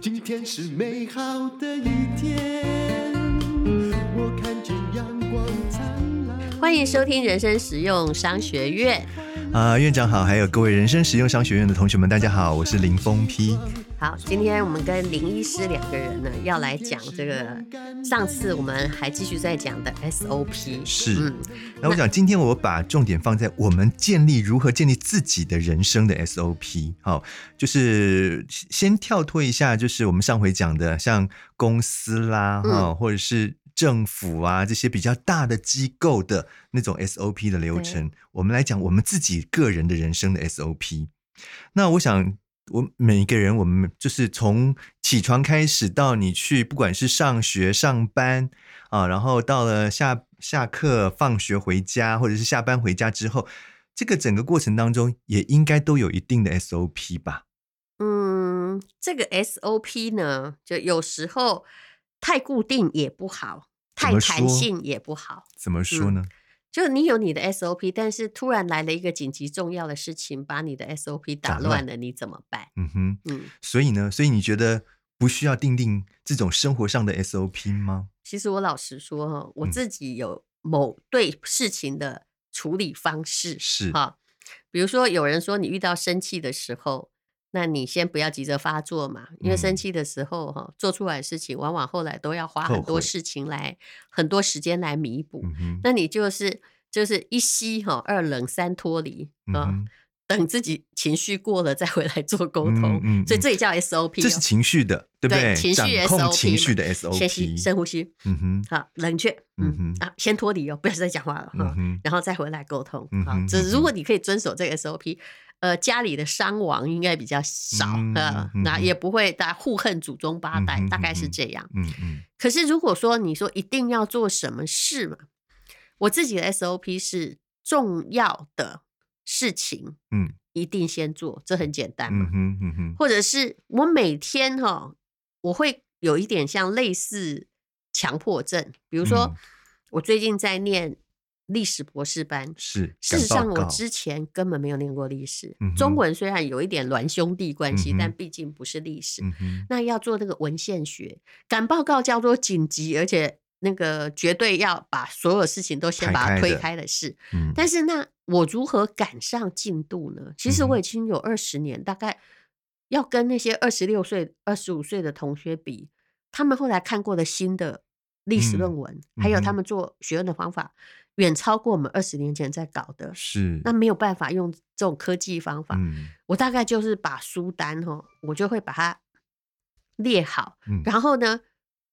今天是美好的一天，我看见阳光灿烂。欢迎收听人生实用商学院。啊、呃，院长好，还有各位人生实用商学院的同学们，大家好，我是林峰丕。好，今天我们跟林医师两个人呢，要来讲这个上次我们还继续在讲的 SOP。是，嗯，那我想今天我把重点放在我们建立如何建立自己的人生的 SOP。好，就是先跳脱一下，就是我们上回讲的，像公司啦，哈、嗯，或者是。政府啊，这些比较大的机构的那种 SOP 的流程，我们来讲我们自己个人的人生的 SOP。那我想，我每一个人，我们就是从起床开始到你去，不管是上学、上班啊，然后到了下下课、放学回家，或者是下班回家之后，这个整个过程当中，也应该都有一定的 SOP 吧？嗯，这个 SOP 呢，就有时候。太固定也不好，太弹性也不好。怎么说呢？嗯，就你有你的 SOP，但是突然来了一个紧急重要的事情，把你的 SOP 打乱了，你怎么办？嗯哼，嗯。所以呢，所以你觉得不需要定定这种生活上的 SOP 吗？其实我老实说哈，我自己有某对事情的处理方式是哈，比如说有人说你遇到生气的时候。那你先不要急着发作嘛，因为生气的时候哈，做出来的事情往往后来都要花很多事情来，很多时间来弥补。那你就是就是一吸哈，二冷三脱离啊，等自己情绪过了再回来做沟通。所以这也叫 SOP，这是情绪的，对不对？情绪 SOP，控情绪的 SOP。先吸，深呼吸，嗯哼，好，冷却，嗯哼，啊，先脱离哦，不要再讲话了哈，然后再回来沟通。好，这如果你可以遵守这个 SOP。呃，家里的伤亡应该比较少，呃、嗯，那、也不会大家互恨祖宗八代，嗯、大概是这样。嗯嗯。嗯，可是如果说你说一定要做什么事嘛，我自己的 SOP 是重要的事情，嗯，一定先做，这很简单嘛。嗯嗯嗯。或者是我每天哈、哦，我会有一点像类似强迫症，比如说、嗯、我最近在念。历史博士班是，事实上我之前根本没有念过历史。嗯中文虽然有一点孪兄弟关系，但毕竟不是历史。那要做那个文献学，赶报告叫做紧急，而且那个绝对要把所有事情都先把它推开的事。嗯但是那我如何赶上进度呢？其实我已经有二十年，大概要跟那些二十六岁、二十五岁的同学比，他们后来看过的新的历史论文，还有他们做学问的方法。远超过我们二十年前在搞的，是那没有办法用这种科技方法。嗯、我大概就是把书单哈，我就会把它列好，嗯、然后呢，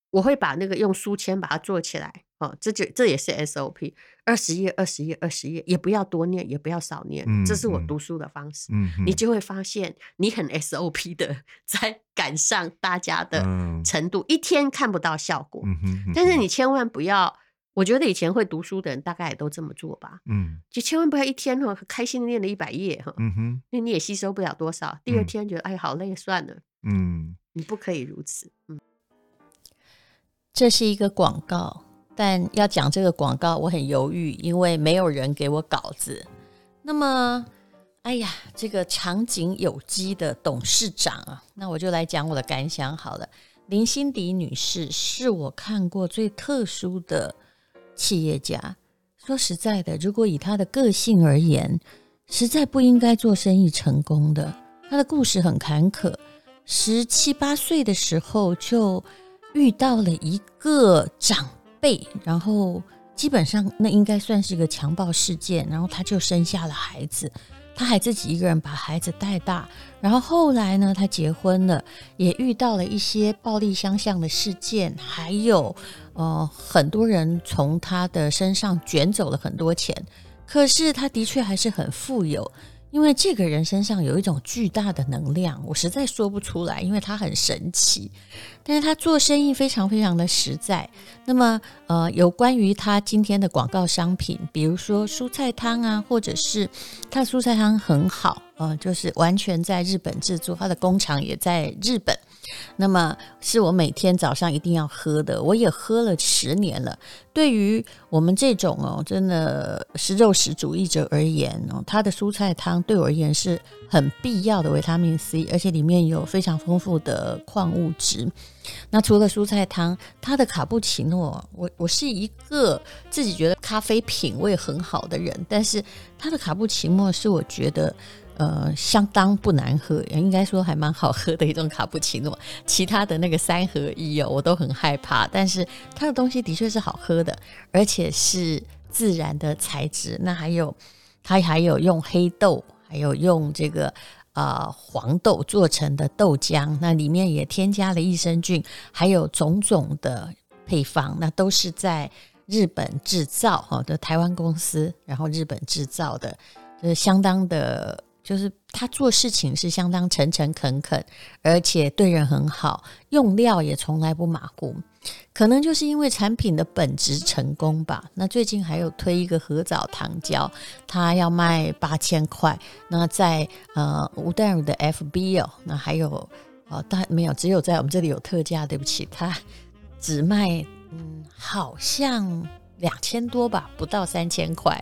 我会把那个用书签把它做起来。哦，这就这也是 SOP，二十页、二十页、二十页，也不要多念，也不要少念，嗯、这是我读书的方式。嗯。嗯、你就会发现，你很 SOP 的在赶上大家的程度，嗯、一天看不到效果。嗯嗯嗯、但是你千万不要。我觉得以前会读书的人大概也都这么做吧，嗯，就千万不要一天哈开心的念了一百页哈，嗯哼，那你也吸收不了多少，第二天觉得、嗯、哎好累算了，嗯，你不可以如此，嗯，这是一个广告，但要讲这个广告我很犹豫，因为没有人给我稿子。那么，哎呀，这个长景有机的董事长啊，那我就来讲我的感想好了。林心迪女士是我看过最特殊的。企业家说实在的，如果以她的个性而言，实在不应该做生意成功的。她的故事很坎坷，十七八岁的时候就遇到了一个长然后基本上那应该算是一个强暴事件，然后他就生下了孩子。他还自己一个人把孩子带大，然后后来呢，他结婚了，也遇到了一些暴力相向的事件，还有呃很多人从他的身上卷走了很多钱，可是他的确还是很富有。因为这个人身上有一种巨大的能量，我实在说不出来，因为他很神奇。但是他做生意非常非常的实在。那么，呃，有关于他今天的广告商品，比如说蔬菜汤啊，或者是他的蔬菜汤很好，呃，就是完全在日本制作，他的工厂也在日本。那么是我每天早上一定要喝的，我也喝了十年了。对于我们这种哦，真的是肉食主义者而言哦，它的蔬菜汤对我而言是很必要的维他命 C，而且里面有非常丰富的矿物质。那除了蔬菜汤，它的卡布奇诺，我我是一个自己觉得咖啡品味很好的人，但是它的卡布奇诺是我觉得。呃，相当不难喝，应该说还蛮好喝的一种卡布奇诺。其他的那个三合一哦，我都很害怕。但是它的东西的确是好喝的，而且是自然的材质。那还有，它还有用黑豆，还有用这个呃黄豆做成的豆浆，那里面也添加了益生菌，还有种种的配方，那都是在日本制造哈的台湾公司，然后日本制造的，就是相当的。就是他做事情是相当诚诚恳恳，而且对人很好，用料也从来不马虎。可能就是因为产品的本质成功吧。那最近还有推一个褐藻糖胶，它要卖八千块。那在呃吴淡如的 FB 哦，那还有哦，但没有，只有在我们这里有特价。对不起，它只卖嗯，好像两千多吧，不到三千块。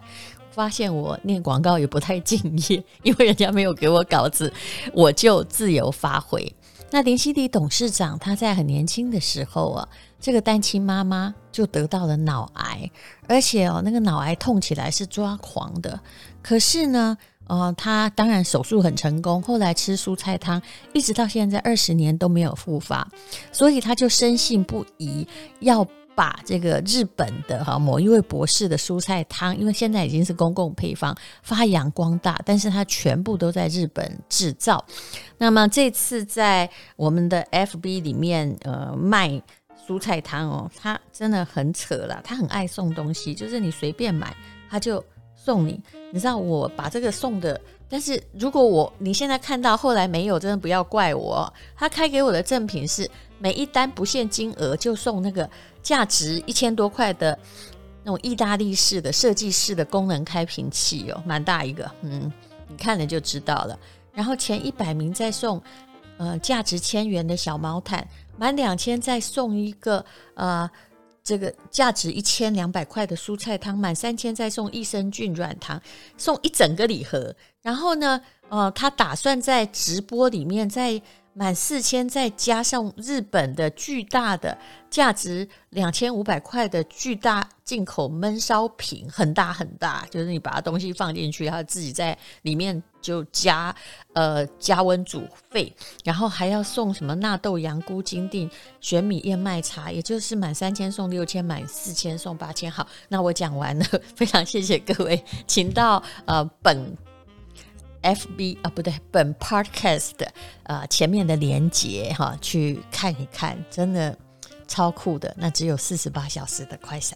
发现我念广告也不太敬业，因为人家没有给我稿子，我就自由发挥。那林西迪董事长他在很年轻的时候啊，这个单亲妈妈就得到了脑癌，而且哦，那个脑癌痛起来是抓狂的。可是呢，呃，他当然手术很成功，后来吃蔬菜汤，一直到现在二十年都没有复发，所以他就深信不疑要。把这个日本的哈某一位博士的蔬菜汤，因为现在已经是公共配方，发扬光大，但是它全部都在日本制造。那么这次在我们的 FB 里面呃卖蔬菜汤哦，他真的很扯了，他很爱送东西，就是你随便买他就送你。你知道我把这个送的，但是如果我你现在看到后来没有，真的不要怪我。他开给我的赠品是每一单不限金额就送那个。价值一千多块的那种意大利式的设计式的功能开瓶器哦，蛮大一个，嗯，你看了就知道了。然后前一百名再送，呃，价值千元的小毛毯，满两千再送一个，呃，这个价值一千两百块的蔬菜汤，满三千再送益生菌软糖，送一整个礼盒。然后呢，呃，他打算在直播里面在。满四千，再加上日本的巨大的价值两千五百块的巨大进口闷烧瓶，很大很大，就是你把东西放进去，然后自己在里面就加呃加温煮沸，然后还要送什么纳豆、羊菇、金锭、玄米、燕麦茶，也就是满三千送六千，满四千送八千。好，那我讲完了，非常谢谢各位，请到呃本。FB 啊，不对，本 Podcast 的呃前面的连接哈，去看一看，真的超酷的。那只有四十八小时的快闪，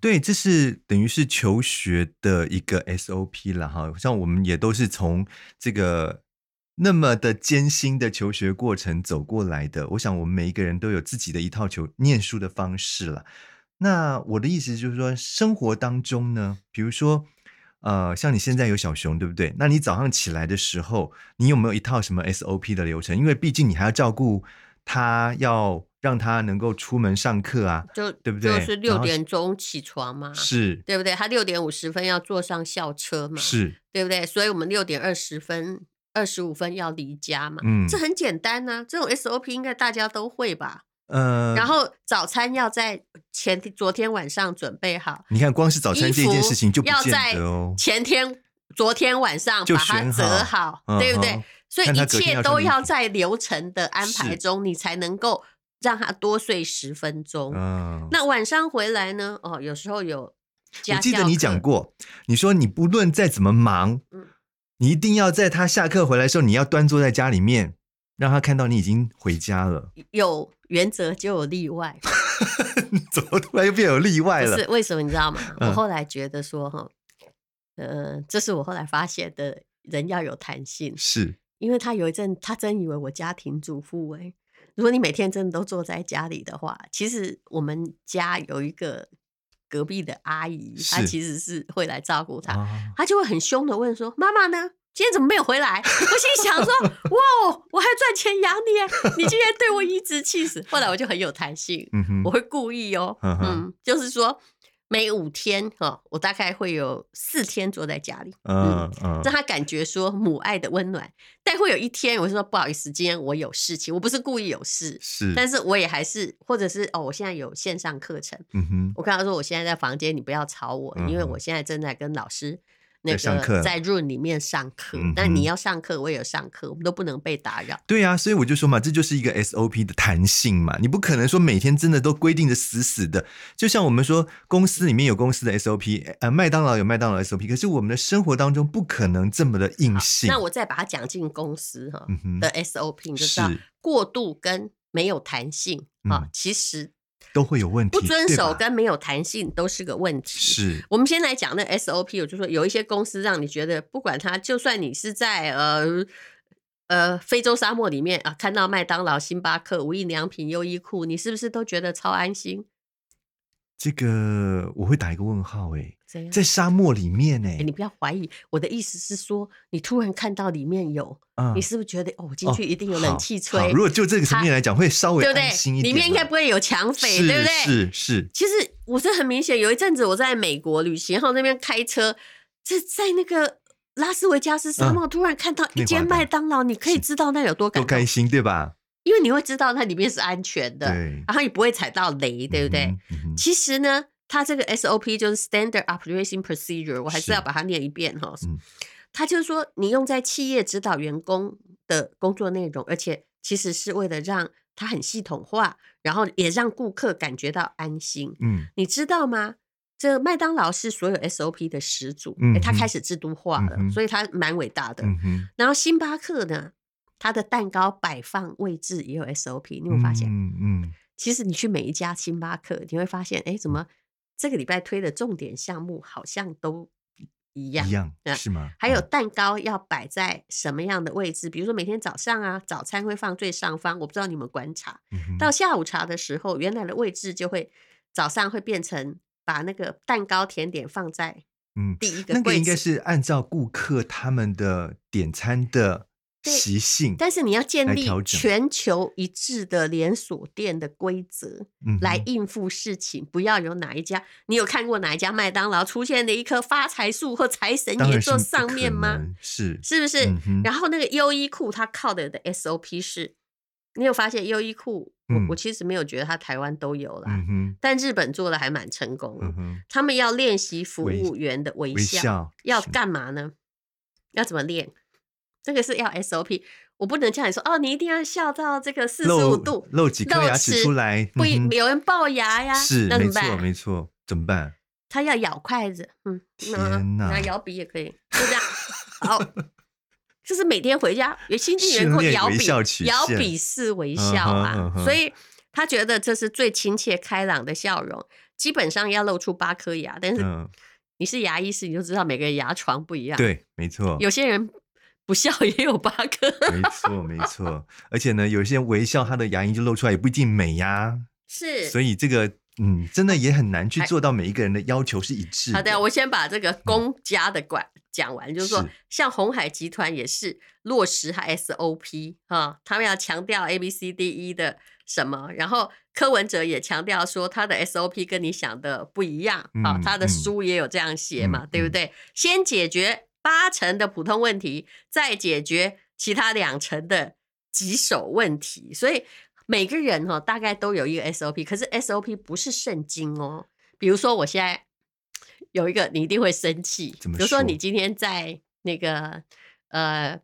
对，这是等于是求学的一个 SOP 了哈。像我们也都是从这个那么的艰辛的求学过程走过来的。我想我们每一个人都有自己的一套求念书的方式了。那我的意思就是说，生活当中呢，比如说。呃，像你现在有小熊，对不对？那你早上起来的时候，你有没有一套什么 SOP 的流程？因为毕竟你还要照顾他，要让他能够出门上课啊，就对不对？就是六点钟起床嘛，是对不对？他六点五十分要坐上校车嘛，是对不对？所以我们六点二十分、二十五分要离家嘛，嗯，这很简单呐、啊，这种 SOP 应该大家都会吧？呃，然后早餐要在前天、昨天晚上准备好。你看，光是早餐这件事情就不见得哦。要在前天、昨天晚上把它折好，好对不对？所以一切都要在流程的安排中，你才能够让他多睡十分钟。嗯，那晚上回来呢？哦，有时候有。我记得你讲过，你说你不论再怎么忙，嗯，你一定要在他下课回来的时候，你要端坐在家里面。让他看到你已经回家了。有原则就有例外，怎么突然又变有例外了？是为什么？你知道吗？嗯、我后来觉得说哈，呃，这是我后来发现的，人要有弹性。是，因为他有一阵，他真以为我家庭主妇哎、欸。如果你每天真的都坐在家里的话，其实我们家有一个隔壁的阿姨，她其实是会来照顾他，她就会很凶的问说：“妈妈呢？”今天怎么没有回来？我心想说，哇，我还赚钱养你啊，你竟然对我颐指气使。后来我就很有弹性，我会故意哦，嗯，就是说。每五天哈，我大概会有四天坐在家里，嗯嗯，让他感觉说母爱的温暖。但会有一天，我就说不好意思，今天我有事情，我不是故意有事，是，但是我也还是，或者是哦，我现在有线上课程，嗯哼，我跟他说我现在在房间，你不要吵我，嗯、因为我现在正在跟老师。那个在 room 里面上课，那你要上课，我也有上课，我们都不能被打扰。对啊，所以我就说嘛，这就是一个 SOP 的弹性嘛，你不可能说每天真的都规定的死死的。就像我们说，公司里面有公司的 SOP，呃，麦当劳有麦当劳 SOP，可是我们的生活当中不可能这么的硬性。那我再把它讲进公司哈的 SOP，就知道过度跟没有弹性啊，其实。都会有问题，不遵守跟没有弹性都是个问题。是我们先来讲那 SOP，我就说有一些公司让你觉得，不管它，就算你是在呃呃非洲沙漠里面啊，看到麦当劳、星巴克、无印良品、优衣库，你是不是都觉得超安心？这个我会打一个问号哎，在沙漠里面哎，你不要怀疑，我的意思是说，你突然看到里面有，你是不是觉得哦，进去一定有冷气吹？如果就这个层面来讲，会稍微安心一点。里面应该不会有抢匪，对不对？是是。其实我是很明显，有一阵子我在美国旅行，然后那边开车，在在那个拉斯维加斯沙漠，突然看到一间麦当劳，你可以知道那有多感动，多开心，对吧？因为你会知道它里面是安全的，对然后你不会踩到雷，对不对？嗯嗯、其实呢，它这个 SOP 就是 Standard Operating Procedure，我还是要把它念一遍哈。嗯、它就是说，你用在企业指导员工的工作内容，而且其实是为了让它很系统化，然后也让顾客感觉到安心。嗯，你知道吗？这麦当劳是所有 SOP 的始祖，嗯，它开始制度化了，嗯、所以它蛮伟大的。嗯哼然后星巴克呢？它的蛋糕摆放位置也有 SOP，你有发现？嗯嗯，其实你去每一家星巴克，你会发现，哎，怎么这个礼拜推的重点项目好像都一样？一样，是吗？还有蛋糕要摆在什么样的位置？比如说每天早上啊，早餐会放最上方，我不知道你们观察，到下午茶的时候，原来的位置就会早上会变成把那个蛋糕甜点放在嗯第一个。那个应该是按照顾客他们的点餐的。习性，但是你要建立全球一致的连锁店的规则，来应付事情。不要有哪一家，你有看过哪一家麦当劳出现的一棵发财树或财神爷坐上面吗？是，是不是？嗯、然后那个优衣库，它靠的的 SOP 是，你有发现优衣库？我、嗯、我其实没有觉得它台湾都有啦，但日本做的还蛮成功。他们要练习服务员的微笑，微笑要干嘛呢？要怎么练？这个是要 SOP，我不能叫你说哦，你一定要笑到这个四十五度，露，露几颗牙齿出来，不有人龅牙呀？是？没错，没错，怎么办？他要咬筷子，嗯，天哪，拿摇笔也可以，就这样。好，就是每天回家有新进员工咬笔，咬笔式微笑啊，所以他觉得这是最亲切开朗的笑容。基本上要露出八颗牙，但是你是牙医师，你就知道每个人牙床不一样。对，没错，有些人。不笑也有八颗，没错没错，而且呢，有些人微笑，他的牙龈就露出来，也不一定美呀。是，所以这个嗯，真的也很难去做到每一个人的要求是一致。好的，我先把这个公家的管讲完，嗯、就是说，是像鸿海集团也是落实它 SOP 哈，他们要强调 A B C D E 的什么，然后柯文哲也强调说他的 SOP 跟你想的不一样啊，嗯、他的书也有这样写嘛，嗯、对不对？先解决。八成的普通问题，再解决其他两成的棘手问题。所以每个人哈，大概都有一个 SOP，可是 SOP 不是圣经哦。比如说，我现在有一个，你一定会生气。比如说，你今天在那个呃，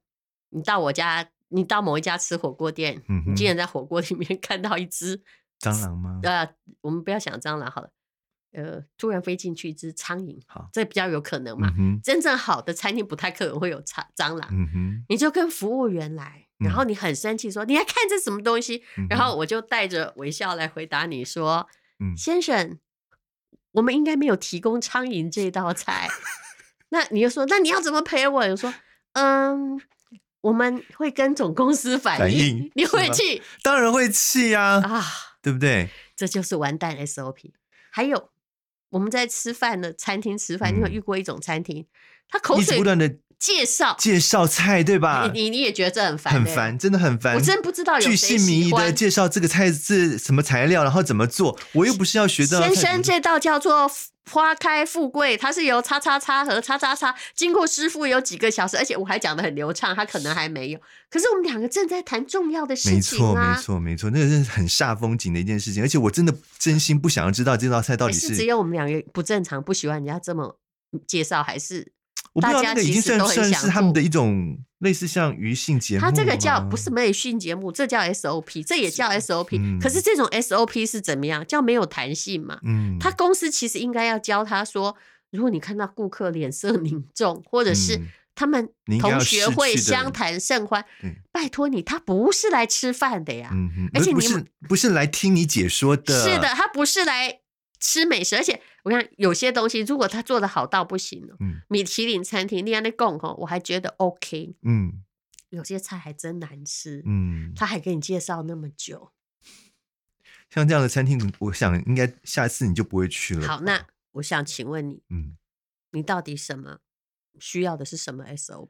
你到我家，你到某一家吃火锅店，嗯、你竟然在火锅里面 看到一只蟑螂吗？呃，我们不要想蟑螂好了。呃，突然飞进去一只苍蝇，好，这比较有可能嘛。嗯、真正好的餐厅不太可能会有苍蟑螂。嗯、哼你就跟服务员来，然后你很生气说：“嗯、你还看这什么东西？”然后我就带着微笑来回答你说：“嗯、先生，我们应该没有提供苍蝇这道菜。”那你就说：“那你要怎么赔我？”我说：“嗯，我们会跟总公司反映。反应”你会气？当然会气啊！啊，对不对？这就是完蛋 SOP。还有。我们在吃饭的餐厅吃饭，你有遇过一种餐厅，他口水不断的介绍介绍菜，对吧？你你也觉得这很烦，很烦，真的很烦。我真不知道有谁喜欢。巨细靡遗的介绍这个菜是什么材料，然后怎么做，我又不是要学的。先生，这道叫做。花开富贵，它是由叉叉叉和叉叉叉经过师傅有几个小时，而且我还讲的很流畅，他可能还没有。可是我们两个正在谈重要的事情啊！没错，没错，没错，那个是很煞风景的一件事情。而且我真的真心不想要知道这道菜到底是，是只有我们两个不正常，不喜欢人家这么介绍，还是？我不知道那个已经算算是他们的一种类似像余兴节目。他这个叫不是美训节目，这叫 SOP，这也叫 SOP。嗯、可是这种 SOP 是怎么样？叫没有弹性嘛？嗯，他公司其实应该要教他说，如果你看到顾客脸色凝重，或者是他们同学会相谈甚欢，拜托你，他不是来吃饭的呀。嗯嗯，而且你不是不是来听你解说的。是的，他不是来。吃美食，而且我看有些东西，如果他做的好到不行了，嗯，米其林餐厅，你安那贡吼，我还觉得 OK，嗯，有些菜还真难吃，嗯，他还给你介绍那么久，像这样的餐厅，我想应该下次你就不会去了。好，那我想请问你，嗯，你到底什么需要的是什么 SOP？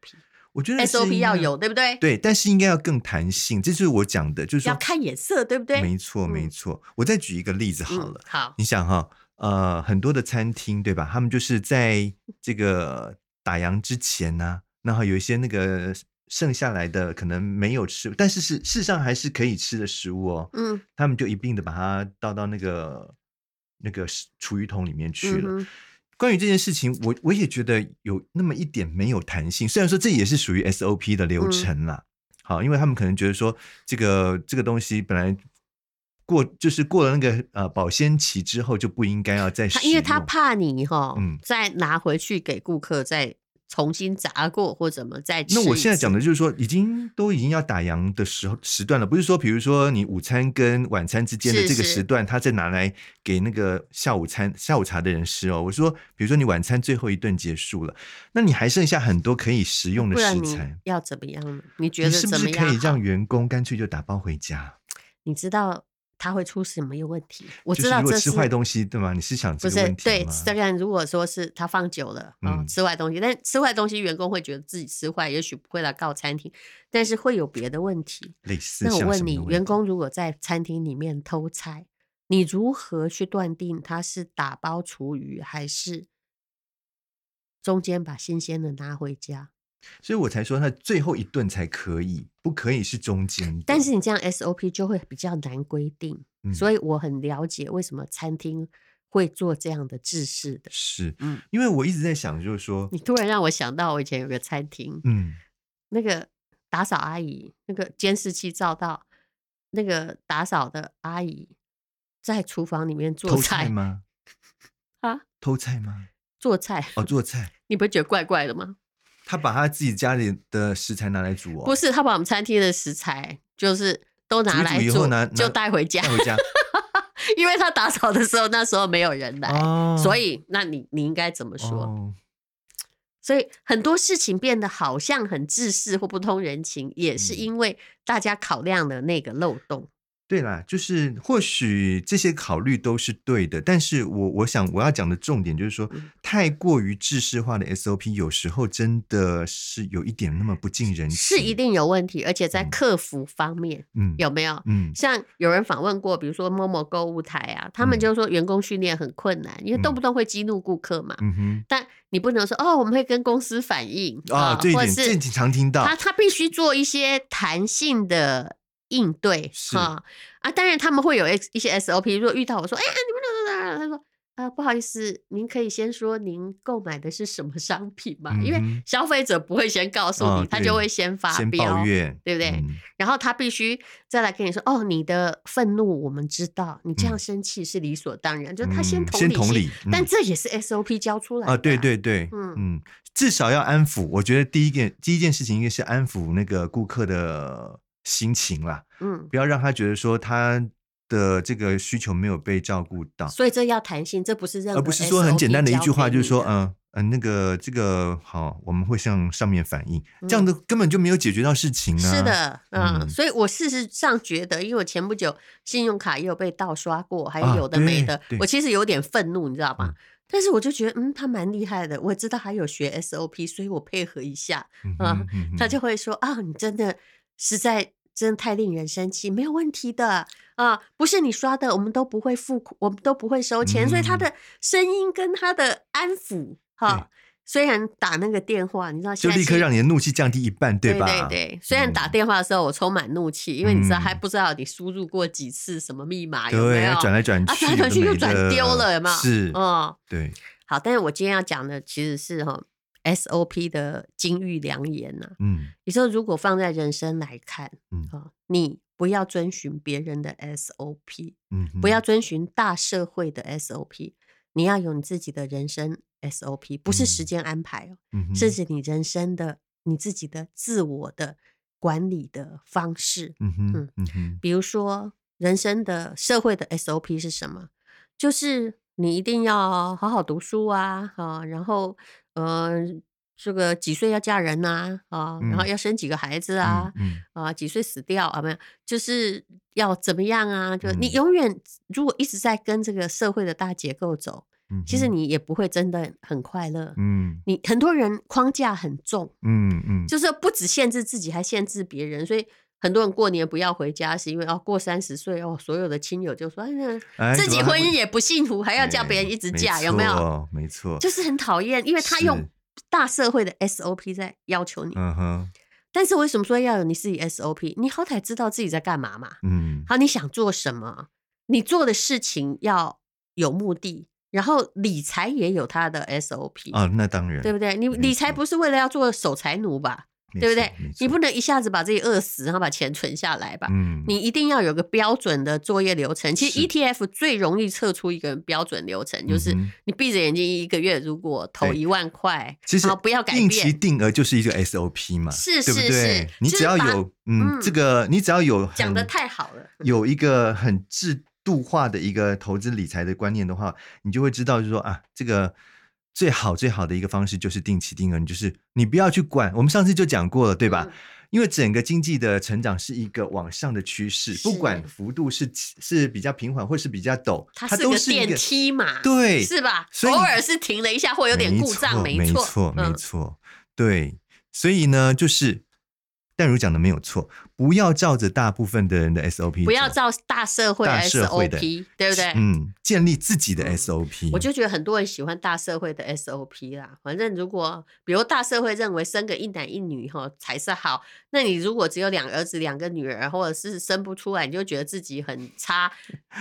我觉得 SOP 要有，对不对？对，但是应该要更弹性，这就是我讲的，就是要看眼色，对不对？没错，没错。我再举一个例子好了，好，你想哈，呃，很多的餐厅对吧？他们就是在这个打烊之前呢，然后有一些那个剩下来的可能没有吃，但是是事实上还是可以吃的食物哦，嗯，他们就一并的把它倒到那个那个厨余桶里面去了。关于这件事情，我我也觉得有那么一点没有弹性。虽然说这也是属于 SOP 的流程啦，嗯、好，因为他们可能觉得说这个这个东西本来过就是过了那个呃保鲜期之后就不应该要再使用，因为他怕你哈，嗯，再拿回去给顾客再。重新炸过或怎么再吃？那我现在讲的就是说，已经都已经要打烊的时候时段了，不是说，比如说你午餐跟晚餐之间的这个时段，他再拿来给那个下午餐下午茶的人吃哦。我说，比如说你晚餐最后一顿结束了，那你还剩下很多可以食用的食材，要怎么样呢？你觉得怎么样？你是不是可以让员工干脆就打包回家？你知道？他会出什么问题？我知道这是吃坏东西，对吗？你是想这个问题吗？不是，对，这个如果说是他放久了啊，嗯、吃坏东西，但吃坏东西，员工会觉得自己吃坏，也许不会来告餐厅，但是会有别的问题。类似，那我问你，员工如果在餐厅里面偷菜，你如何去断定他是打包厨余，还是中间把新鲜的拿回家？所以我才说，他最后一顿才可以，不可以是中间。但是你这样 SOP 就会比较难规定，嗯、所以我很了解为什么餐厅会做这样的制式的。是，嗯，因为我一直在想，就是说，你突然让我想到，我以前有个餐厅，嗯，那个打扫阿姨，那个监视器照到那个打扫的阿姨在厨房里面做菜，偷菜吗？啊，偷菜吗？做菜哦，做菜，你不会觉得怪怪的吗？他把他自己家里的食材拿来煮哦？不是，他把我们餐厅的食材就是都拿来煮，煮以后拿就带回家。带回家，因为他打扫的时候那时候没有人来，哦、所以那你你应该怎么说？哦、所以很多事情变得好像很自私或不通人情，也是因为大家考量了那个漏洞。对啦，就是或许这些考虑都是对的，但是我我想我要讲的重点就是说，嗯、太过于制式化的 SOP 有时候真的是有一点那么不近人情，是一定有问题，而且在客服方面，嗯，有没有？嗯，像有人访问过，比如说某某购物台啊，他们就说员工训练很困难，嗯、因为动不动会激怒顾客嘛。嗯哼，但你不能说哦，我们会跟公司反映啊，这一点常听到，他他必须做一些弹性的。应对哈啊，啊，当然他们会有一些 SOP。如果遇到我说，哎呀，你们？他说，啊，不好意思，您可以先说您购买的是什么商品嘛？因为消费者不会先告诉你，他就会先发飙，对不对？然后他必须再来跟你说，哦，你的愤怒我们知道，你这样生气是理所当然，就他先同理，但这也是 SOP 教出来的啊。对对对，嗯嗯，至少要安抚。我觉得第一件第一件事情应该是安抚那个顾客的。心情啦，嗯，不要让他觉得说他的这个需求没有被照顾到，所以这要弹性，这不是任何，而不是说很简单的一句话，就是说，嗯嗯、呃，那个这个好，我们会向上面反映，嗯、这样的根本就没有解决到事情啊。是的，嗯，嗯，所以我事实上觉得，因为我前不久信用卡也有被盗刷过，还有有的没的，啊、我其实有点愤怒，你知道吗？嗯但是我就觉得，嗯，他蛮厉害的，我知道他有学 SOP，所以我配合一下啊，他就。会说啊，你真的实在真的太令人生气，没有问题的啊，不是你刷的，我们都不会付，我们都不会收钱，所以他的声音跟他的安抚，哈。虽然打那个电话，你知道，就立刻让你的怒气降低一半，对吧？对对对。虽然打电话的时候我充满怒气，因为你知道还不知道你输入过几次什么密码，有没有？转来转去，转来转去又转丢了，有没有？是，嗯，对。好，但是我今天要讲的其实是哈 SOP 的金玉良言呐。嗯。你说如果放在人生来看，嗯，你不要遵循别人的 SOP，嗯，不要遵循大社会的 SOP，你要有你自己的人生。SOP 不是时间安排哦，嗯、是指你人生的你自己的自我的管理的方式。嗯哼，嗯哼，比如说人生的社会的 SOP 是什么？就是你一定要好好读书啊，啊，然后呃，这个几岁要嫁人呐，啊，啊，然后要生几个孩子啊，嗯嗯、啊，几岁死掉啊？没有，就是要怎么样啊？就你永远如果一直在跟这个社会的大结构走。其实你也不会真的很快乐。嗯，你很多人框架很重。嗯嗯，就是不只限制自己，还限制别人。所以很多人过年不要回家，是因为哦，过三十岁哦，所有的亲友就说：“哎，自己婚姻也不幸福，还要叫别人一直嫁，有没有？”没错，就是很讨厌，因为他用大社会的 SOP 在要求你。嗯哼。但是为什么说要有你自己 SOP？你好歹知道自己在干嘛嘛。嗯。好，你想做什么？你做的事情要有目的。然后理财也有它的 SOP 啊，那当然，对不对？你理财不是为了要做守财奴吧？对不对？你不能一下子把自己饿死，然后把钱存下来吧？嗯，你一定要有个标准的作业流程。其实 ETF 最容易测出一个标准流程，就是你闭着眼睛一个月，如果投一万块，其实不要改变，定期定额就是一个 SOP 嘛，是是是，你只要有嗯，这个你只要有讲的太好了，有一个很制。度化的一个投资理财的观念的话，你就会知道，就是说啊，这个最好最好的一个方式就是定期定额，你就是你不要去管。我们上次就讲过了，对吧？嗯、因为整个经济的成长是一个往上的趋势，不管幅度是是比较平缓或是比较陡，它都是电梯嘛，对，是吧？偶尔是停了一下会有点故障，没错，没错，没错，对。所以呢，就是。淡如讲的没有错，不要照着大部分的人的 SOP，不要照大社会 SOP，对不对？嗯，建立自己的 SOP。我就觉得很多人喜欢大社会的 SOP 啦。反正如果比如大社会认为生个一男一女哈才是好，那你如果只有两个儿子两个女儿，或者是生不出来，你就觉得自己很差。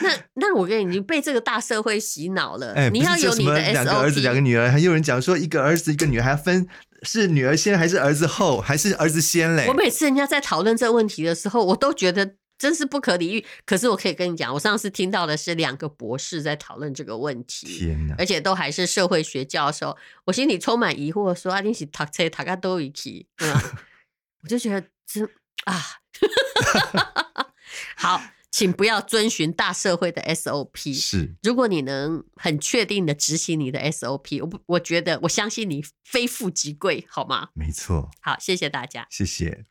那那我跟你，你被这个大社会洗脑了。哎，你要有你的 SOP。两个儿子两个女儿，还有人讲说一个儿子一个女儿还要分。是女儿先还是儿子后，还是儿子先嘞？我每次人家在讨论这个问题的时候，我都觉得真是不可理喻。可是我可以跟你讲，我上次听到的是两个博士在讨论这个问题，天哪！而且都还是社会学教授，我心里充满疑惑，说啊，你是读册读个多一起，我就觉得真啊，好。请不要遵循大社会的 SOP。是，如果你能很确定的执行你的 SOP，我不，我觉得，我相信你非富即贵，好吗？没错。好，谢谢大家。谢谢。